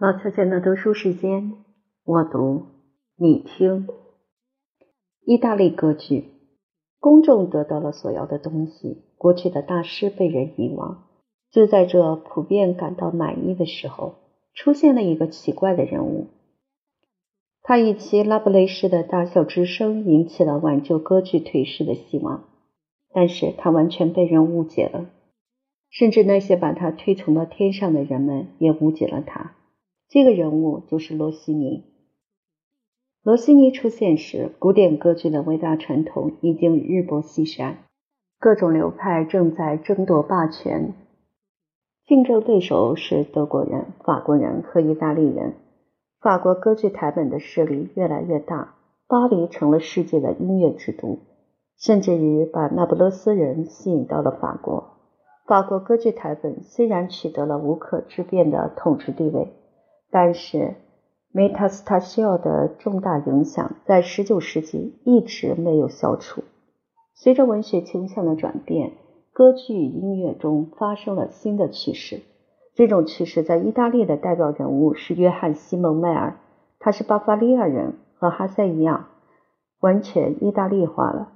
老乔乔的读书时间，我读，你听。意大利歌剧，公众得到了所要的东西，过去的大师被人遗忘。就在这普遍感到满意的时候，出现了一个奇怪的人物。他以其拉布雷式的大笑之声，引起了挽救歌剧颓势的希望。但是他完全被人误解了，甚至那些把他推崇到天上的人们也误解了他。这个人物就是罗西尼。罗西尼出现时，古典歌剧的伟大传统已经日薄西山，各种流派正在争夺霸权。竞争对手是德国人、法国人和意大利人。法国歌剧台本的势力越来越大，巴黎成了世界的音乐之都，甚至于把那不勒斯人吸引到了法国。法国歌剧台本虽然取得了无可置辩的统治地位。但是，梅塔斯塔西奥的重大影响在19世纪一直没有消除。随着文学倾向的转变，歌剧音乐中发生了新的趋势。这种趋势在意大利的代表人物是约翰·西蒙·迈尔，他是巴伐利亚人，和哈塞一样，完全意大利化了。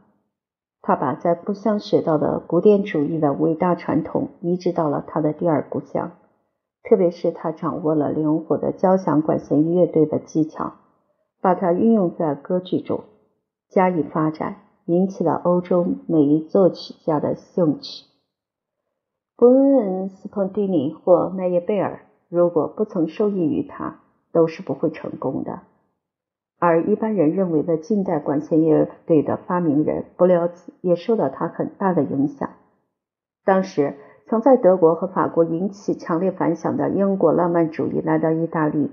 他把在故乡学到的古典主义的伟大传统移植到了他的第二故乡。特别是他掌握了灵活的交响管弦乐队的技巧，把它运用在歌剧中加以发展，引起了欧洲每一作曲家的兴趣。伯恩斯彭蒂尼或麦耶贝尔如果不曾受益于他，都是不会成功的。而一般人认为的近代管弦乐队的发明人布廖兹也受到他很大的影响。当时。曾在德国和法国引起强烈反响的英国浪漫主义来到意大利，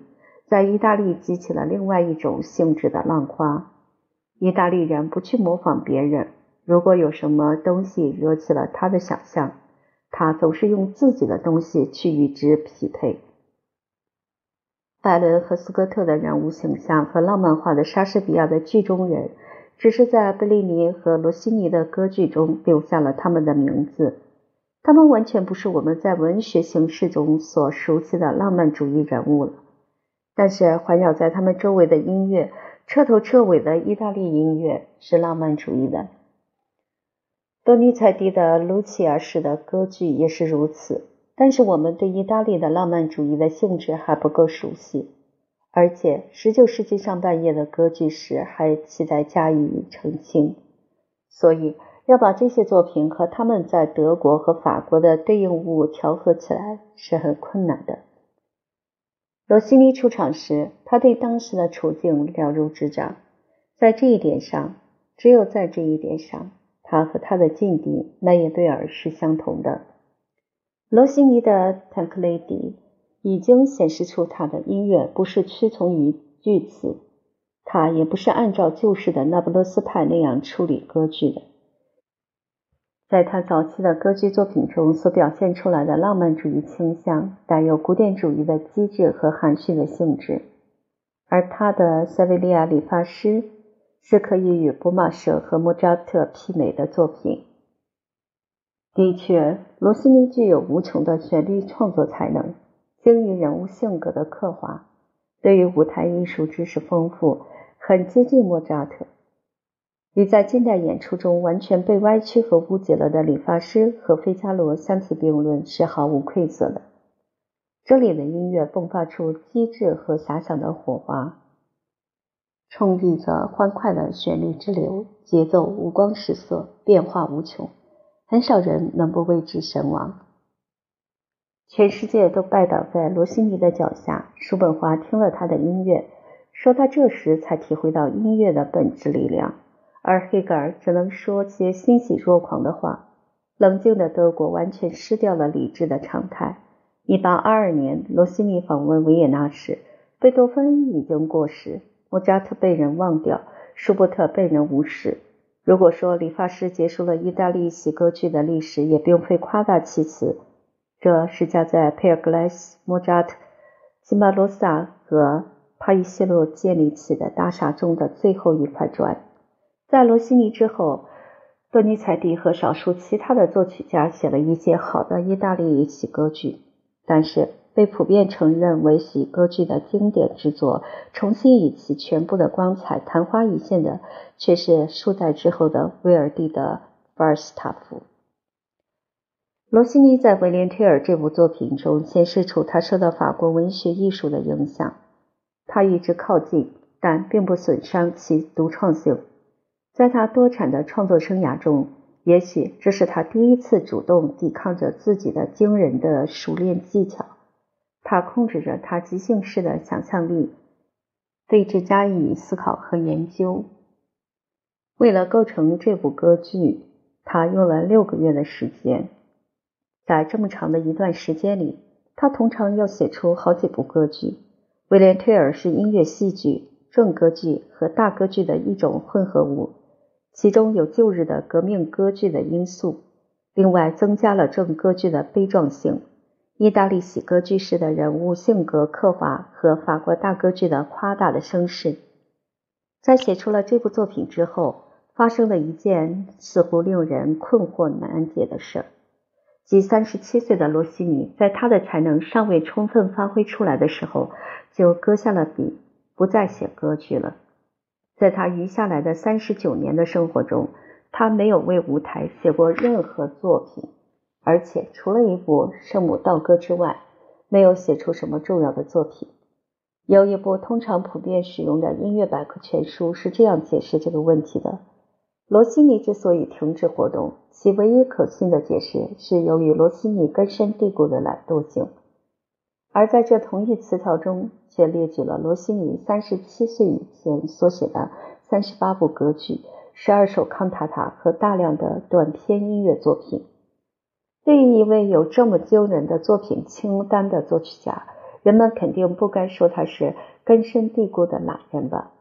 在意大利激起了另外一种性质的浪花。意大利人不去模仿别人，如果有什么东西惹起了他的想象，他总是用自己的东西去与之匹配。拜伦和斯科特的人物形象和浪漫化的莎士比亚的剧中人，只是在贝利尼和罗西尼的歌剧中留下了他们的名字。他们完全不是我们在文学形式中所熟悉的浪漫主义人物了。但是环绕在他们周围的音乐，彻头彻尾的意大利音乐是浪漫主义的。多尼采蒂的《卢齐亚式的歌剧也是如此。但是我们对意大利的浪漫主义的性质还不够熟悉，而且19世纪上半叶的歌剧史还期待加以澄清，所以。要把这些作品和他们在德国和法国的对应物调和起来是很困难的。罗西尼出场时，他对当时的处境了如指掌，在这一点上，只有在这一点上，他和他的劲敌奈耶贝尔是相同的。罗西尼的《坦克雷迪》已经显示出他的音乐不是屈从于句子，他也不是按照旧式的那不勒斯派那样处理歌剧的。在他早期的歌剧作品中所表现出来的浪漫主义倾向，带有古典主义的机智和含蓄的性质，而他的《塞维利亚理发师》是可以与波马舍和莫扎特媲美的作品。的确，罗西尼具有无穷的旋律创作才能，精于人物性格的刻画，对于舞台艺术知识丰富，很接近莫扎特。与在近代演出中完全被歪曲和误解了的理发师和费加罗相提并论是毫无愧色的。这里的音乐迸发出机智和遐想的火花，冲溢着欢快的旋律之流，节奏五光十色，变化无穷，很少人能不为之神往。全世界都拜倒在罗西尼的脚下。叔本华听了他的音乐，说他这时才体会到音乐的本质力量。而黑格尔只能说些欣喜若狂的话。冷静的德国完全失掉了理智的常态。1822年，罗西尼访问维也纳时，贝多芬已经过世，莫扎特被人忘掉，舒伯特被人无视。如果说理发师结束了意大利喜歌剧的历史，也并非夸大其词。这是加在佩尔格莱斯、莫扎特、基马罗萨和帕伊谢洛建立起的大厦中的最后一块砖。在罗西尼之后，多尼采蒂和少数其他的作曲家写了一些好的意大利语喜歌剧，但是被普遍承认为喜歌剧的经典之作，重新以其全部的光彩昙花一现的，却是数代之后的威尔第的《法尔斯塔夫》。罗西尼在《威廉·推尔》这部作品中显示出他受到法国文学艺术的影响，他与之靠近，但并不损伤其独创性。在他多产的创作生涯中，也许这是他第一次主动抵抗着自己的惊人的熟练技巧。他控制着他即兴式的想象力，对之加以思考和研究。为了构成这部歌剧，他用了六个月的时间。在这么长的一段时间里，他通常要写出好几部歌剧。威廉·推尔是音乐戏剧、正歌剧和大歌剧的一种混合物，其中有旧日的革命歌剧的因素，另外增加了正歌剧的悲壮性。意大利喜歌剧式的人物性格刻画和法国大歌剧的夸大的声势，在写出了这部作品之后，发生了一件似乎令人困惑难解的事。即三十七岁的罗西尼，在他的才能尚未充分发挥出来的时候，就搁下了笔，不再写歌剧了。在他余下来的三十九年的生活中，他没有为舞台写过任何作品。而且，除了一部《圣母道歌》之外，没有写出什么重要的作品。有一部通常普遍使用的音乐百科全书是这样解释这个问题的：罗西尼之所以停止活动，其唯一可信的解释是由于罗西尼根深蒂固的懒惰性。而在这同一词条中，却列举了罗西尼三十七岁以前所写的三十八部歌剧、十二首康塔塔和大量的短篇音乐作品。对于一位有这么惊人的作品清单的作曲家，人们肯定不该说他是根深蒂固的懒人吧？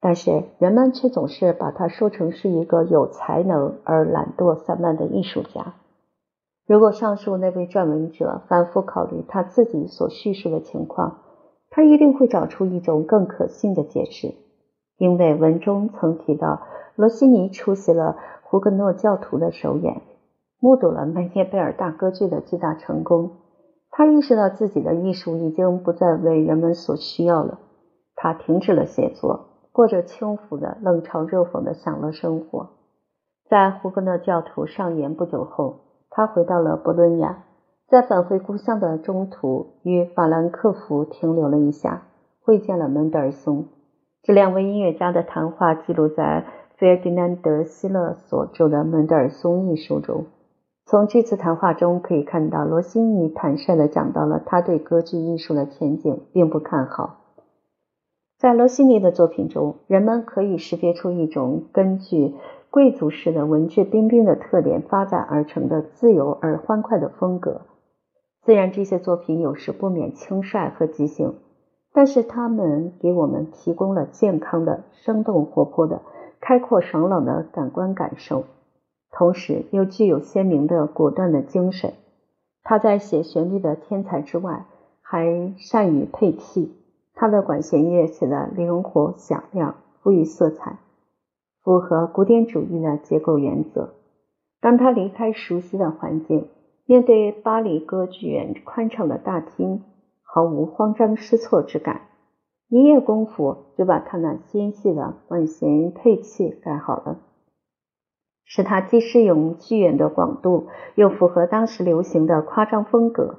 但是人们却总是把他说成是一个有才能而懒惰散漫的艺术家。如果上述那位撰文者反复考虑他自己所叙述的情况，他一定会找出一种更可信的解释，因为文中曾提到罗西尼出席了胡格诺教徒的首演。目睹了梅耶贝尔大歌剧的巨大成功，他意识到自己的艺术已经不再为人们所需要了。他停止了写作，过着轻浮的冷嘲热讽的享乐生活。在胡格诺教徒上演不久后，他回到了博伦亚，在返回故乡的中途，与法兰克福停留了一下，会见了门德尔松。这两位音乐家的谈话记录在费尔迪南德·希勒所著的《门德尔松》一书中。从这次谈话中可以看到，罗西尼坦率地讲到了他对歌剧艺术的前景并不看好。在罗西尼的作品中，人们可以识别出一种根据贵族式的文质彬彬的特点发展而成的自由而欢快的风格。虽然这些作品有时不免轻率和即兴，但是他们给我们提供了健康的、生动活泼的、开阔爽朗的感官感受。同时又具有鲜明的、果断的精神。他在写旋律的天才之外，还善于配器。他的管弦乐写得灵活响亮，富于色彩，符合古典主义的结构原则。当他离开熟悉的环境，面对巴黎歌剧院宽敞的大厅，毫无慌张失措之感。一夜功夫就把他那纤细的管弦配器盖好了。使它既适应剧院的广度，又符合当时流行的夸张风格。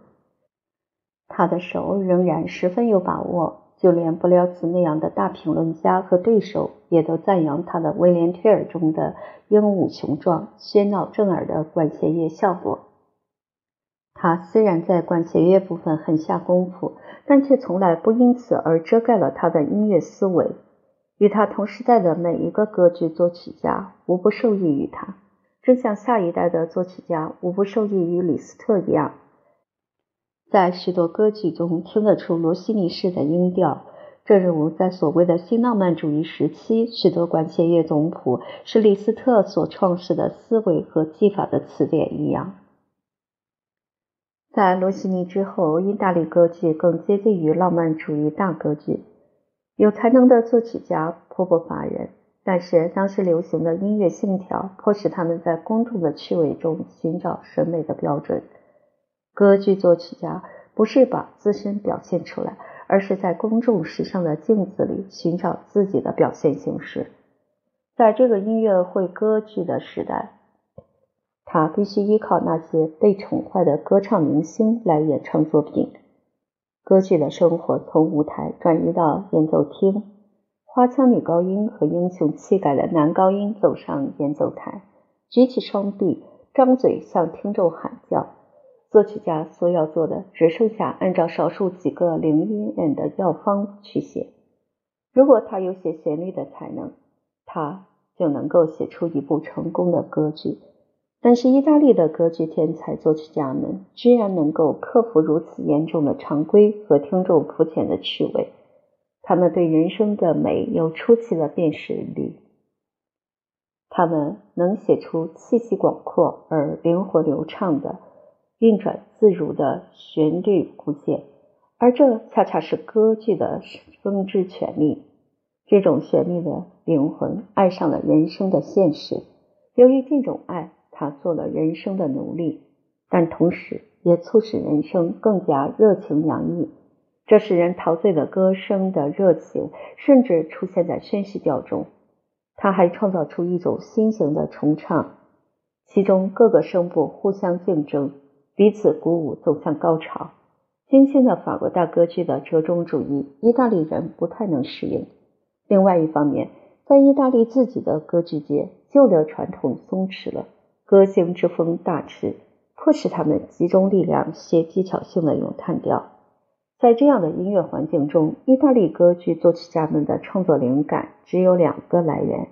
他的手仍然十分有把握，就连布廖兹那样的大评论家和对手也都赞扬他的《威廉·推尔》中的英武雄壮、喧闹震耳的管弦乐效果。他虽然在管弦乐部分很下功夫，但却从来不因此而遮盖了他的音乐思维。与他同时代的每一个歌剧作曲家无不受益于他，正像下一代的作曲家无不受益于李斯特一样。在许多歌剧中听得出罗西尼式的音调，正如在所谓的新浪漫主义时期，许多管弦乐总谱是李斯特所创始的思维和技法的词典一样。在罗西尼之后，意大利歌剧更接近于浪漫主义大歌剧。有才能的作曲家颇不乏人，但是当时流行的音乐信条迫使他们在公众的趣味中寻找审美的标准。歌剧作曲家不是把自身表现出来，而是在公众时尚的镜子里寻找自己的表现形式。在这个音乐会歌剧的时代，他必须依靠那些被宠坏的歌唱明星来演唱作品。歌剧的生活从舞台转移到演奏厅，花腔女高音和英雄气概的男高音走上演奏台，举起双臂，张嘴向听众喊叫。作曲家所要做的，只剩下按照少数几个灵音人的药方去写。如果他有写旋律的才能，他就能够写出一部成功的歌剧。但是，意大利的歌剧天才作曲家们居然能够克服如此严重的常规和听众肤浅的趣味。他们对人生的美有出奇的辨识力。他们能写出气息广阔而灵活流畅的。运转自如的旋律弧线，而这恰恰是歌剧的生之权利。这种旋律的灵魂爱上了人生的现实，由于这种爱，他做了人生的奴隶，但同时也促使人生更加热情洋溢。这使人陶醉的歌声的热情，甚至出现在宣叙调中。他还创造出一种新型的重唱，其中各个声部互相竞争。彼此鼓舞，走向高潮。新兴的法国大歌剧的折中主义，意大利人不太能适应。另外一方面，在意大利自己的歌剧界，旧的传统松弛了，歌星之风大炽，迫使他们集中力量写技巧性的咏叹调。在这样的音乐环境中，意大利歌剧作曲家们的创作灵感只有两个来源：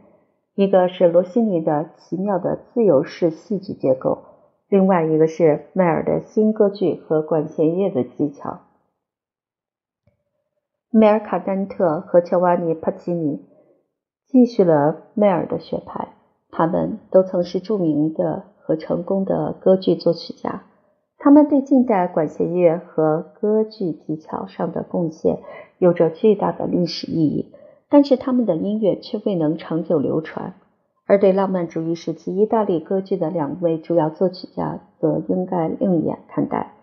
一个是罗西尼的奇妙的自由式戏剧结构。另外一个是迈尔的新歌剧和管弦乐的技巧。梅尔卡丹特和乔瓦尼帕奇尼继续了迈尔的学派，他们都曾是著名的和成功的歌剧作曲家。他们对近代管弦乐和歌剧技巧上的贡献有着巨大的历史意义，但是他们的音乐却未能长久流传。而对浪漫主义时期意大利歌剧的两位主要作曲家，则应该另眼看待。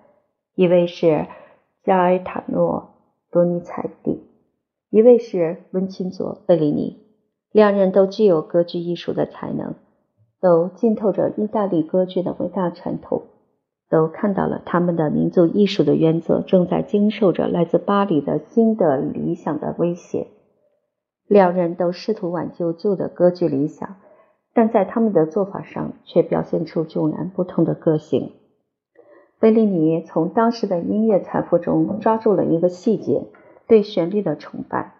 一位是加埃塔诺·多尼采蒂，一位是温钦佐·贝利尼。两人都具有歌剧艺术的才能，都浸透着意大利歌剧的伟大传统，都看到了他们的民族艺术的原则正在经受着来自巴黎的新的理想的威胁。两人都试图挽救旧的歌剧理想。但在他们的做法上却表现出迥然不同的个性。贝利尼从当时的音乐财富中抓住了一个细节：对旋律的崇拜。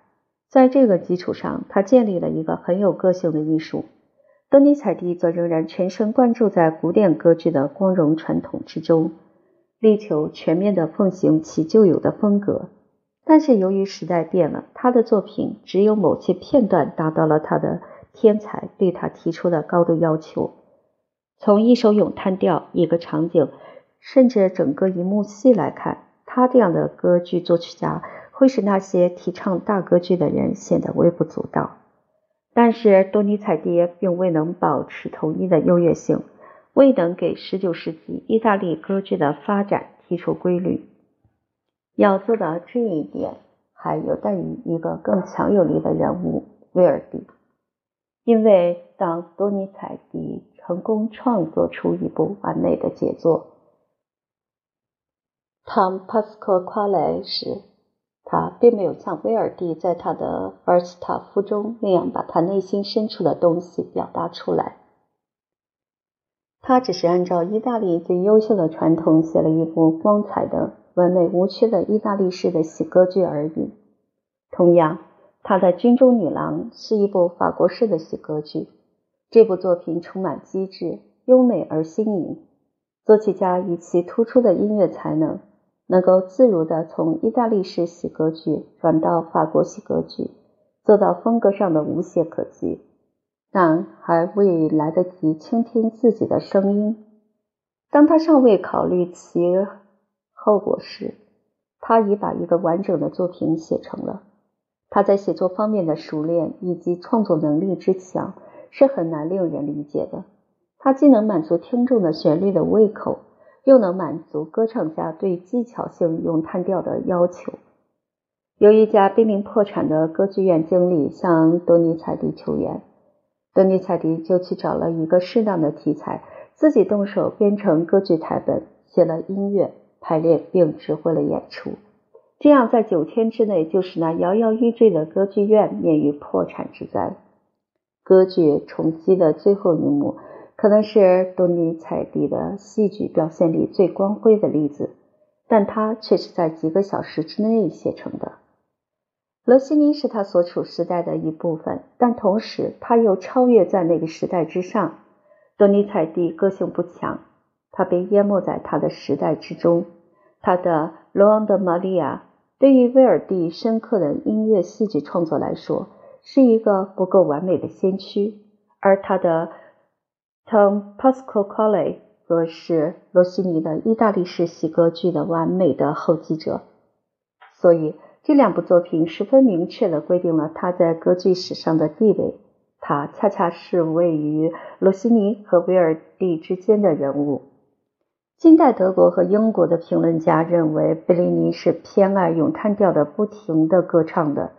在这个基础上，他建立了一个很有个性的艺术。德尼采蒂则仍然全神贯注在古典歌剧的光荣传统之中，力求全面地奉行其旧有的风格。但是由于时代变了，他的作品只有某些片段达到了他的。天才对他提出的高度要求，从一首咏叹调、一个场景，甚至整个一幕戏来看，他这样的歌剧作曲家会使那些提倡大歌剧的人显得微不足道。但是多尼采蒂并未能保持统一的优越性，未能给19世纪意大利歌剧的发展提出规律。要做到这一点，还有待于一个更强有力的人物——威尔第。因为当多尼采蒂成功创作出一部完美的杰作《唐帕斯科夸莱》时，他并没有像威尔第在他的《法尔斯塔夫》中那样把他内心深处的东西表达出来。他只是按照意大利最优秀的传统写了一部光彩的、完美无缺的意大利式的喜歌剧而已。同样。他的《军中女郎》是一部法国式的喜歌剧。这部作品充满机智、优美而新颖。作曲家以其突出的音乐才能，能够自如地从意大利式喜歌剧转到法国喜歌剧，做到风格上的无懈可击。但还未来得及倾听自己的声音，当他尚未考虑其后果时，他已把一个完整的作品写成了。他在写作方面的熟练以及创作能力之强是很难令人理解的。他既能满足听众的旋律的胃口，又能满足歌唱家对技巧性咏叹调的要求。有一家濒临破产的歌剧院经理向多尼采蒂求援，多尼采蒂就去找了一个适当的题材，自己动手编成歌剧台本，写了音乐，排练并指挥了演出。这样，在九天之内，就使那摇摇欲坠的歌剧院免于破产之灾。歌剧重击的最后一幕，可能是多尼采蒂的戏剧表现力最光辉的例子，但它却是在几个小时之内写成的。罗西尼是他所处时代的一部分，但同时他又超越在那个时代之上。多尼采蒂个性不强，他被淹没在他的时代之中。他的《罗昂德玛利亚》。对于威尔第深刻的音乐戏剧创作来说，是一个不够完美的先驱，而他的《Tom Pasquale》则是罗西尼的意大利式喜歌剧的完美的后继者。所以，这两部作品十分明确地规定了他在歌剧史上的地位。他恰恰是位于罗西尼和威尔第之间的人物。近代德国和英国的评论家认为，贝利尼是偏爱咏叹调的不停的歌唱的。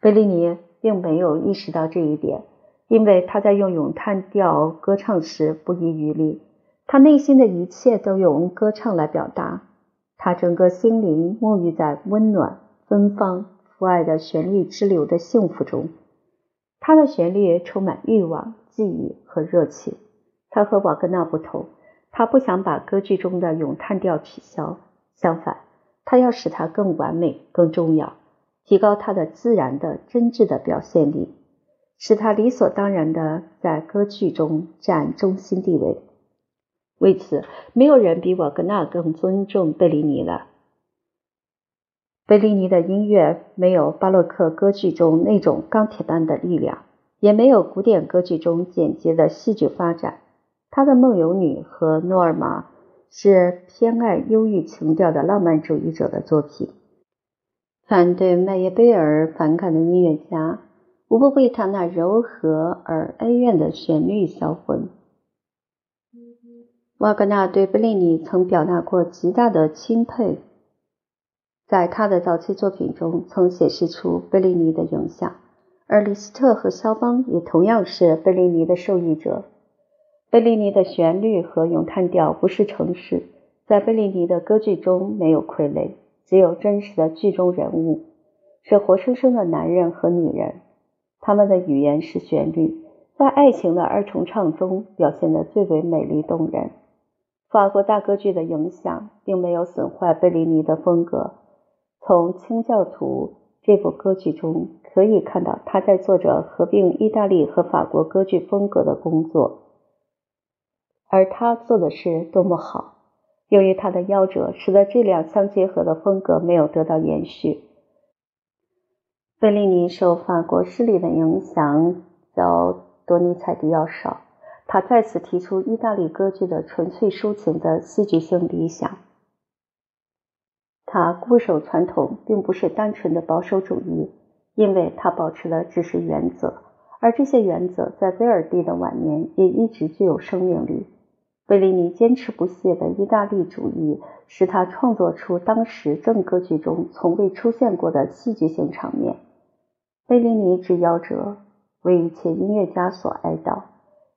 贝利尼并没有意识到这一点，因为他在用咏叹调歌唱时不遗余力，他内心的一切都用歌唱来表达。他整个心灵沐浴在温暖、芬芳、父爱的旋律之流的幸福中。他的旋律充满欲望、记忆和热情。他和瓦格纳不同。他不想把歌剧中的咏叹调取消，相反，他要使它更完美、更重要，提高它的自然的、真挚的表现力，使它理所当然的在歌剧中占中心地位。为此，没有人比瓦格纳更尊重贝利尼了。贝利尼的音乐没有巴洛克歌剧中那种钢铁般的力量，也没有古典歌剧中简洁的戏剧发展。他的《梦游女》和《诺尔玛》是偏爱忧郁情调的浪漫主义者的作品。反对麦耶贝尔反感的音乐家，无不为他那柔和而哀怨的旋律销魂。瓦格纳对贝利尼曾表达过极大的钦佩，在他的早期作品中曾显示出贝利尼的影响，而李斯特和肖邦也同样是贝利尼的受益者。贝利尼的旋律和咏叹调不是城市，在贝利尼的歌剧中没有傀儡，只有真实的剧中人物，是活生生的男人和女人。他们的语言是旋律，在爱情的二重唱中表现得最为美丽动人。法国大歌剧的影响并没有损坏贝利尼的风格。从《清教徒》这部歌剧中可以看到，他在做着合并意大利和法国歌剧风格的工作。而他做的是多么好！由于他的夭折，使得这两相结合的风格没有得到延续。贝利尼受法国势力的影响较多尼采蒂要少。他再次提出意大利歌剧的纯粹抒情的戏剧性理想。他固守传统，并不是单纯的保守主义，因为他保持的只是原则，而这些原则在威尔第的晚年也一直具有生命力。贝利尼坚持不懈的意大利主义，使他创作出当时正歌剧中从未出现过的戏剧性场面。贝利尼之夭折，为一切音乐家所哀悼，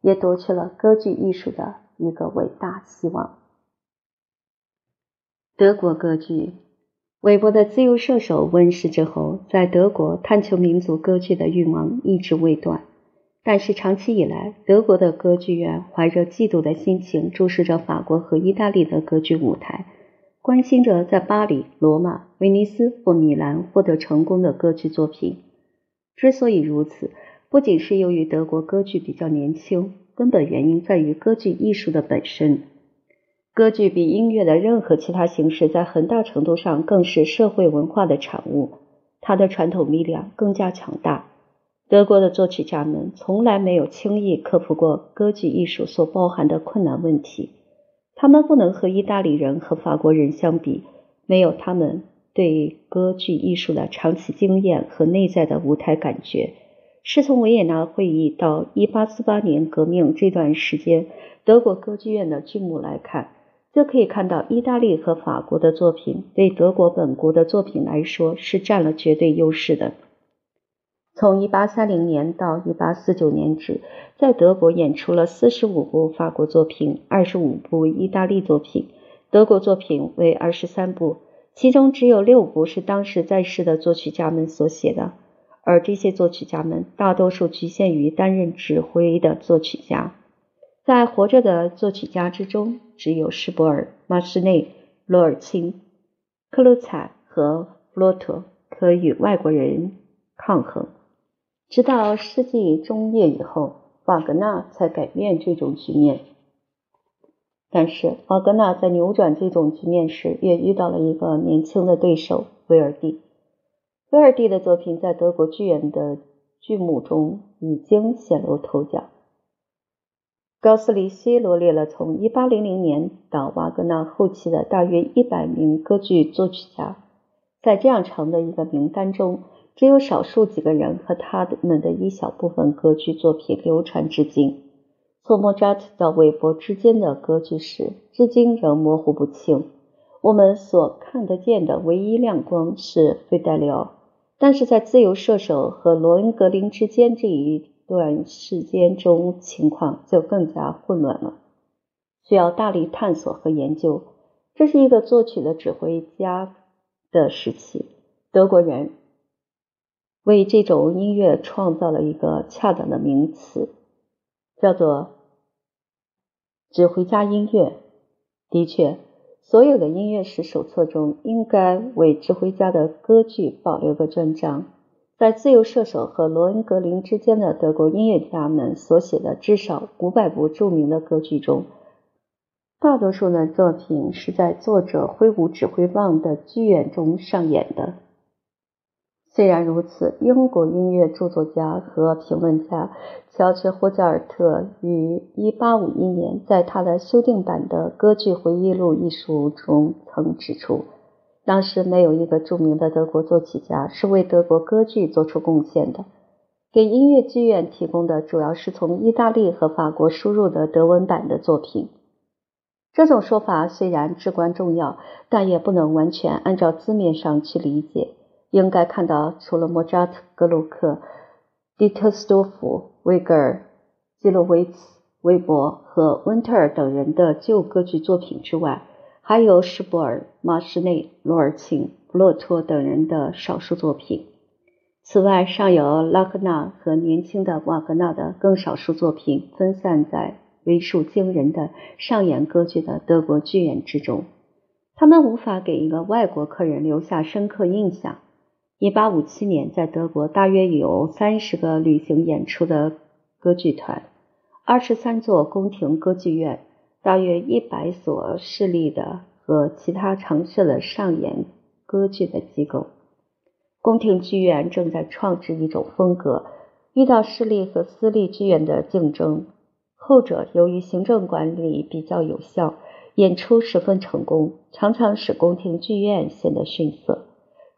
也夺去了歌剧艺术的一个伟大希望。德国歌剧，韦伯的《自由射手》问世之后，在德国探求民族歌剧的欲望一直未断。但是长期以来，德国的歌剧院怀着嫉妒的心情注视着法国和意大利的歌剧舞台，关心着在巴黎、罗马、威尼斯或米兰获得成功的歌剧作品。之所以如此，不仅是由于德国歌剧比较年轻，根本原因在于歌剧艺术的本身。歌剧比音乐的任何其他形式，在很大程度上更是社会文化的产物，它的传统力量更加强大。德国的作曲家们从来没有轻易克服过歌剧艺术所包含的困难问题。他们不能和意大利人和法国人相比，没有他们对歌剧艺术的长期经验和内在的舞台感觉。是从维也纳会议到1848年革命这段时间，德国歌剧院的剧目来看，就可以看到意大利和法国的作品对德国本国的作品来说是占了绝对优势的。从1830年到1849年止，在德国演出了45部法国作品，25部意大利作品，德国作品为23部，其中只有六部是当时在世的作曲家们所写的，而这些作曲家们大多数局限于担任指挥的作曲家。在活着的作曲家之中，只有施伯尔、马斯内、罗尔钦、克鲁采和弗洛特可与外国人抗衡。直到世纪中叶以后，瓦格纳才改变这种局面。但是，瓦格纳在扭转这种局面时，也遇到了一个年轻的对手——威尔第。威尔第的作品在德国剧院的剧目中已经显露头角。高斯里希罗列了从1800年到瓦格纳后期的大约100名歌剧作曲家，在这样长的一个名单中。只有少数几个人和他们的一小部分歌剧作品流传至今。从莫扎特到韦伯之间的歌剧史，至今仍模糊不清。我们所看得见的唯一亮光是费戴里奥，但是在自由射手和罗恩格林之间这一段时间中，情况就更加混乱了，需要大力探索和研究。这是一个作曲的指挥家的时期，德国人。为这种音乐创造了一个恰当的名词，叫做“指挥家音乐”。的确，所有的音乐史手册中应该为指挥家的歌剧保留个专章。在自由射手和罗恩格林之间的德国音乐家们所写的至少五百部著名的歌剧中，大多数的作品是在作者挥舞指挥棒的剧院中上演的。虽然如此，英国音乐著作家和评论家乔治·霍加尔特于1851年在他的修订版的《歌剧回忆录》一书中曾指出，当时没有一个著名的德国作曲家是为德国歌剧做出贡献的。给音乐剧院提供的主要是从意大利和法国输入的德文版的作品。这种说法虽然至关重要，但也不能完全按照字面上去理解。应该看到，除了莫扎特、格鲁克、迪特斯多夫、维格尔、基洛维茨、韦伯和温特尔等人的旧歌剧作品之外，还有施伯尔、马什内、罗尔钦、布洛托等人的少数作品。此外，尚有拉赫纳和年轻的瓦格纳的更少数作品，分散在为数惊人的上演歌剧的德国剧院之中。他们无法给一个外国客人留下深刻印象。一八五七年，在德国大约有三十个旅行演出的歌剧团，二十三座宫廷歌剧院，大约一百所市立的和其他城市的上演歌剧的机构。宫廷剧院正在创制一种风格，遇到市立和私立剧院的竞争，后者由于行政管理比较有效，演出十分成功，常常使宫廷剧院显得逊色。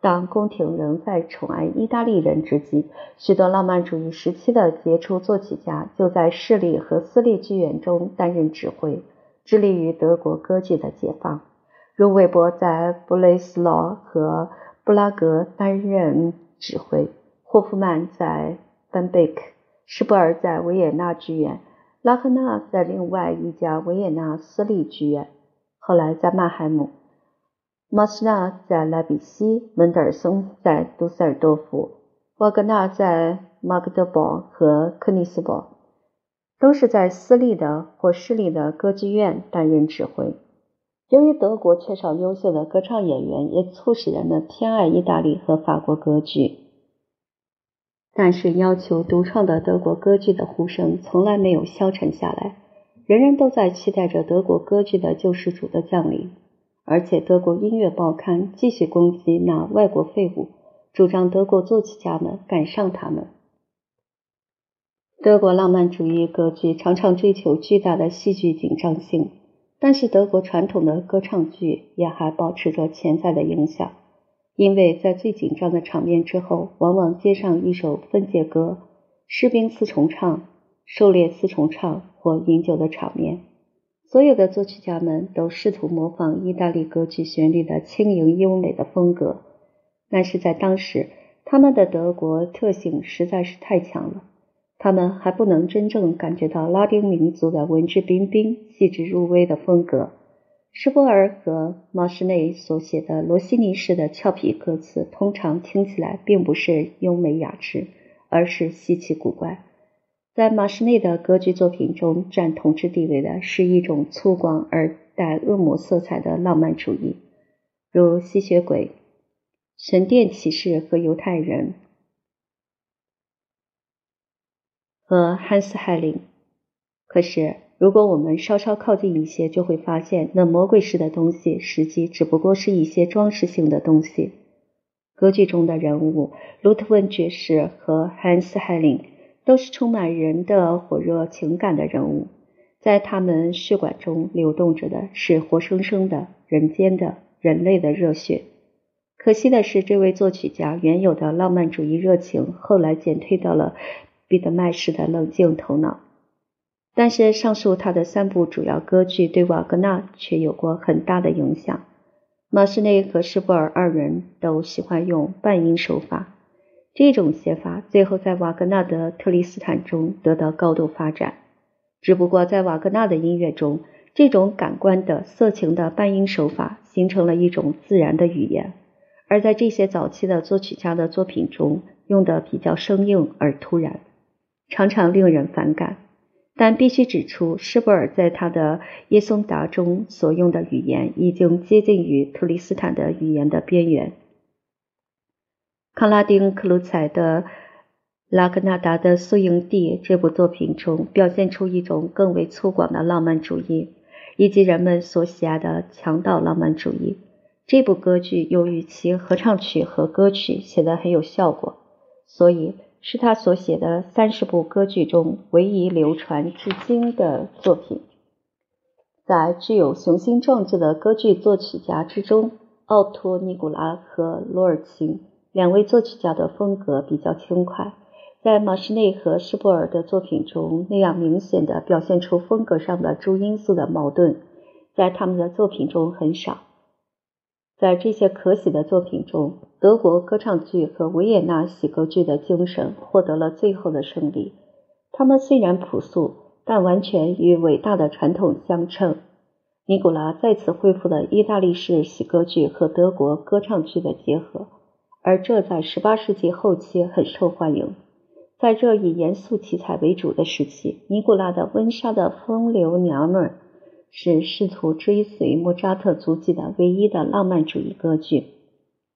当宫廷仍在宠爱意大利人之际，许多浪漫主义时期的杰出作曲家就在市立和私立剧院中担任指挥，致力于德国歌剧的解放。如韦伯在布雷斯劳和布拉格担任指挥，霍夫曼在班贝克，施伯尔在维也纳剧院，拉赫纳在另外一家维也纳私立剧院，后来在曼海姆。马斯纳在莱比锡，门德尔松在杜塞尔多夫，瓦格纳在马格德堡和克尼斯堡，都是在私立的或市立的歌剧院担任指挥。由于德国缺少优秀的歌唱演员，也促使人们偏爱意大利和法国歌剧。但是，要求独创的德国歌剧的呼声从来没有消沉下来，人人都在期待着德国歌剧的救世主的降临。而且，德国音乐报刊继续攻击那外国废物，主张德国作曲家们赶上他们。德国浪漫主义歌剧常常追求巨大的戏剧紧张性，但是德国传统的歌唱剧也还保持着潜在的影响，因为在最紧张的场面之后，往往接上一首分解歌、士兵四重唱、狩猎四重唱或饮酒的场面。所有的作曲家们都试图模仿意大利歌剧旋律的轻盈优美的风格，但是在当时，他们的德国特性实在是太强了，他们还不能真正感觉到拉丁民族的文质彬彬、细致入微的风格。施波尔和马什内所写的罗西尼式的俏皮歌词，通常听起来并不是优美雅致，而是稀奇古怪。在马什内的歌剧作品中，占统治地位的是一种粗犷而带恶魔色彩的浪漫主义，如吸血鬼、神殿骑士和犹太人，和汉斯·海林。可是，如果我们稍稍靠近一些，就会发现，那魔鬼式的东西，实际只不过是一些装饰性的东西。歌剧中的人物，卢特温爵士和汉斯·海林。都是充满人的火热情感的人物，在他们血管中流动着的是活生生的人间的人类的热血。可惜的是，这位作曲家原有的浪漫主义热情后来减退到了彼得麦式的冷静头脑。但是，上述他的三部主要歌剧对瓦格纳却有过很大的影响。马斯内和施布尔二人都喜欢用半音手法。这种写法最后在瓦格纳的《特里斯坦》中得到高度发展。只不过在瓦格纳的音乐中，这种感官的色情的半音手法形成了一种自然的语言；而在这些早期的作曲家的作品中，用的比较生硬而突然，常常令人反感。但必须指出，施伯尔在他的《耶松达》中所用的语言已经接近于特里斯坦的语言的边缘。康拉丁·克鲁采的《拉格纳达的宿营地》这部作品中，表现出一种更为粗犷的浪漫主义，以及人们所喜爱的强盗浪漫主义。这部歌剧由于其合唱曲和歌曲写得很有效果，所以是他所写的三十部歌剧中唯一流传至今的作品。在具有雄心壮志的歌剧作曲家之中，奥托·尼古拉和罗尔琴。两位作曲家的风格比较轻快，在马什内和施波尔的作品中那样明显的表现出风格上的诸因素的矛盾，在他们的作品中很少。在这些可喜的作品中，德国歌唱剧和维也纳喜歌剧的精神获得了最后的胜利。他们虽然朴素，但完全与伟大的传统相称。尼古拉再次恢复了意大利式喜歌剧和德国歌唱剧的结合。而这在18世纪后期很受欢迎。在这以严肃题材为主的时期，尼古拉的《温莎的风流娘们》是试图追随莫扎特足迹的唯一的浪漫主义歌剧。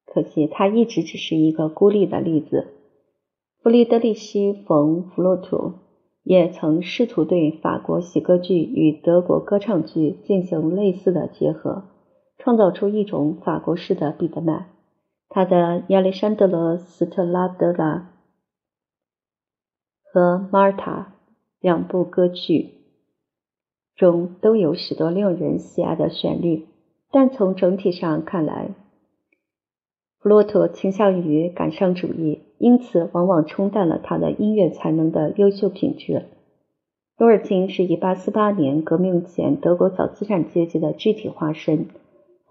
可惜，它一直只是一个孤立的例子。弗里德里希·冯·弗洛图也曾试图对法国喜歌剧与德国歌唱剧进行类似的结合，创造出一种法国式的彼得曼。他的《亚历山德罗斯特拉德拉》和《马尔塔》两部歌剧中都有许多令人喜爱的旋律，但从整体上看来，弗洛托倾向于感伤主义，因此往往冲淡了他的音乐才能的优秀品质。多尔金是一八四八年革命前德国小资产阶级的具体化身。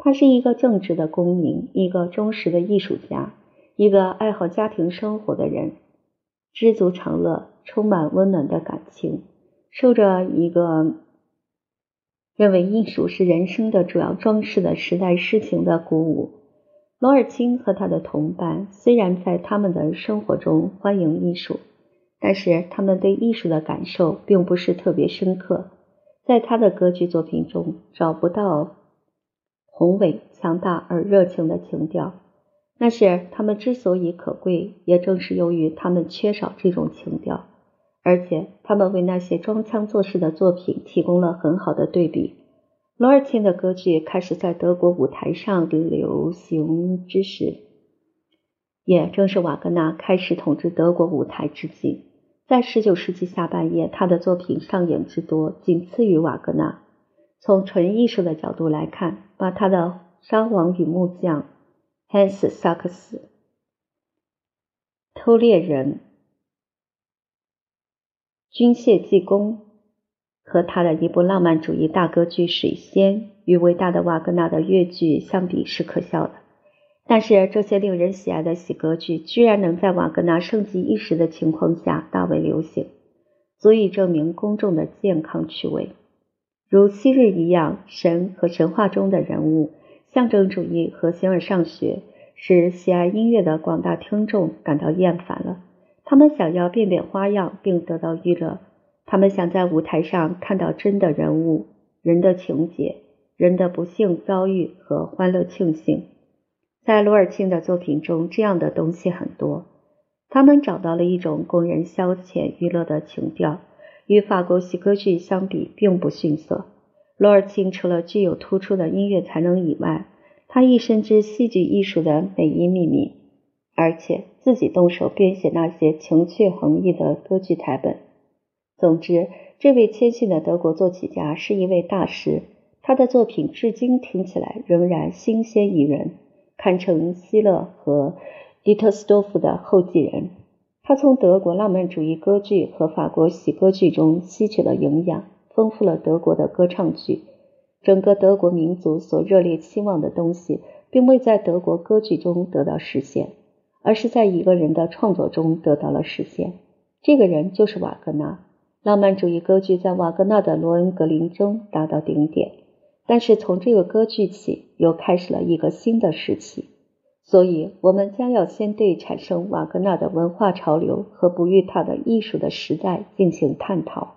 他是一个正直的公民，一个忠实的艺术家，一个爱好家庭生活的人，知足常乐，充满温暖的感情，受着一个认为艺术是人生的主要装饰的时代诗情的鼓舞。罗尔钦和他的同伴虽然在他们的生活中欢迎艺术，但是他们对艺术的感受并不是特别深刻，在他的歌剧作品中找不到。宏伟、强大而热情的情调，那是他们之所以可贵，也正是由于他们缺少这种情调，而且他们为那些装腔作势的作品提供了很好的对比。罗尔钦的歌剧开始在德国舞台上流行之时，也正是瓦格纳开始统治德国舞台之际。在19世纪下半叶，他的作品上演之多，仅次于瓦格纳。从纯艺术的角度来看，把他的《沙王与木匠》、Hans 萨克斯、偷猎人、军械技工、和他的一部浪漫主义大歌剧《水仙》与伟大的瓦格纳的越剧相比是可笑的。但是这些令人喜爱的喜歌剧居然能在瓦格纳盛极一时的情况下大为流行，足以证明公众的健康趣味。如昔日一样，神和神话中的人物、象征主义和形而上学，使喜爱音乐的广大听众感到厌烦了。他们想要变变花样，并得到娱乐。他们想在舞台上看到真的人物、人的情节、人的不幸遭遇和欢乐庆幸。在罗尔钦的作品中，这样的东西很多。他们找到了一种供人消遣娱乐的情调，与法国喜歌剧相比并不逊色。罗尔钦除了具有突出的音乐才能以外，他亦深知戏剧艺术的美音秘密，而且自己动手编写那些情趣横溢的歌剧台本。总之，这位谦逊的德国作曲家是一位大师，他的作品至今听起来仍然新鲜宜人。堪称希勒和迪特斯多夫的后继人。他从德国浪漫主义歌剧和法国喜歌剧中吸取了营养，丰富了德国的歌唱剧。整个德国民族所热烈期望的东西，并未在德国歌剧中得到实现，而是在一个人的创作中得到了实现。这个人就是瓦格纳。浪漫主义歌剧在瓦格纳的《罗恩格林》中达到顶点。但是从这个歌剧起，又开始了一个新的时期。所以，我们将要先对产生瓦格纳的文化潮流和哺育他的艺术的时代进行探讨。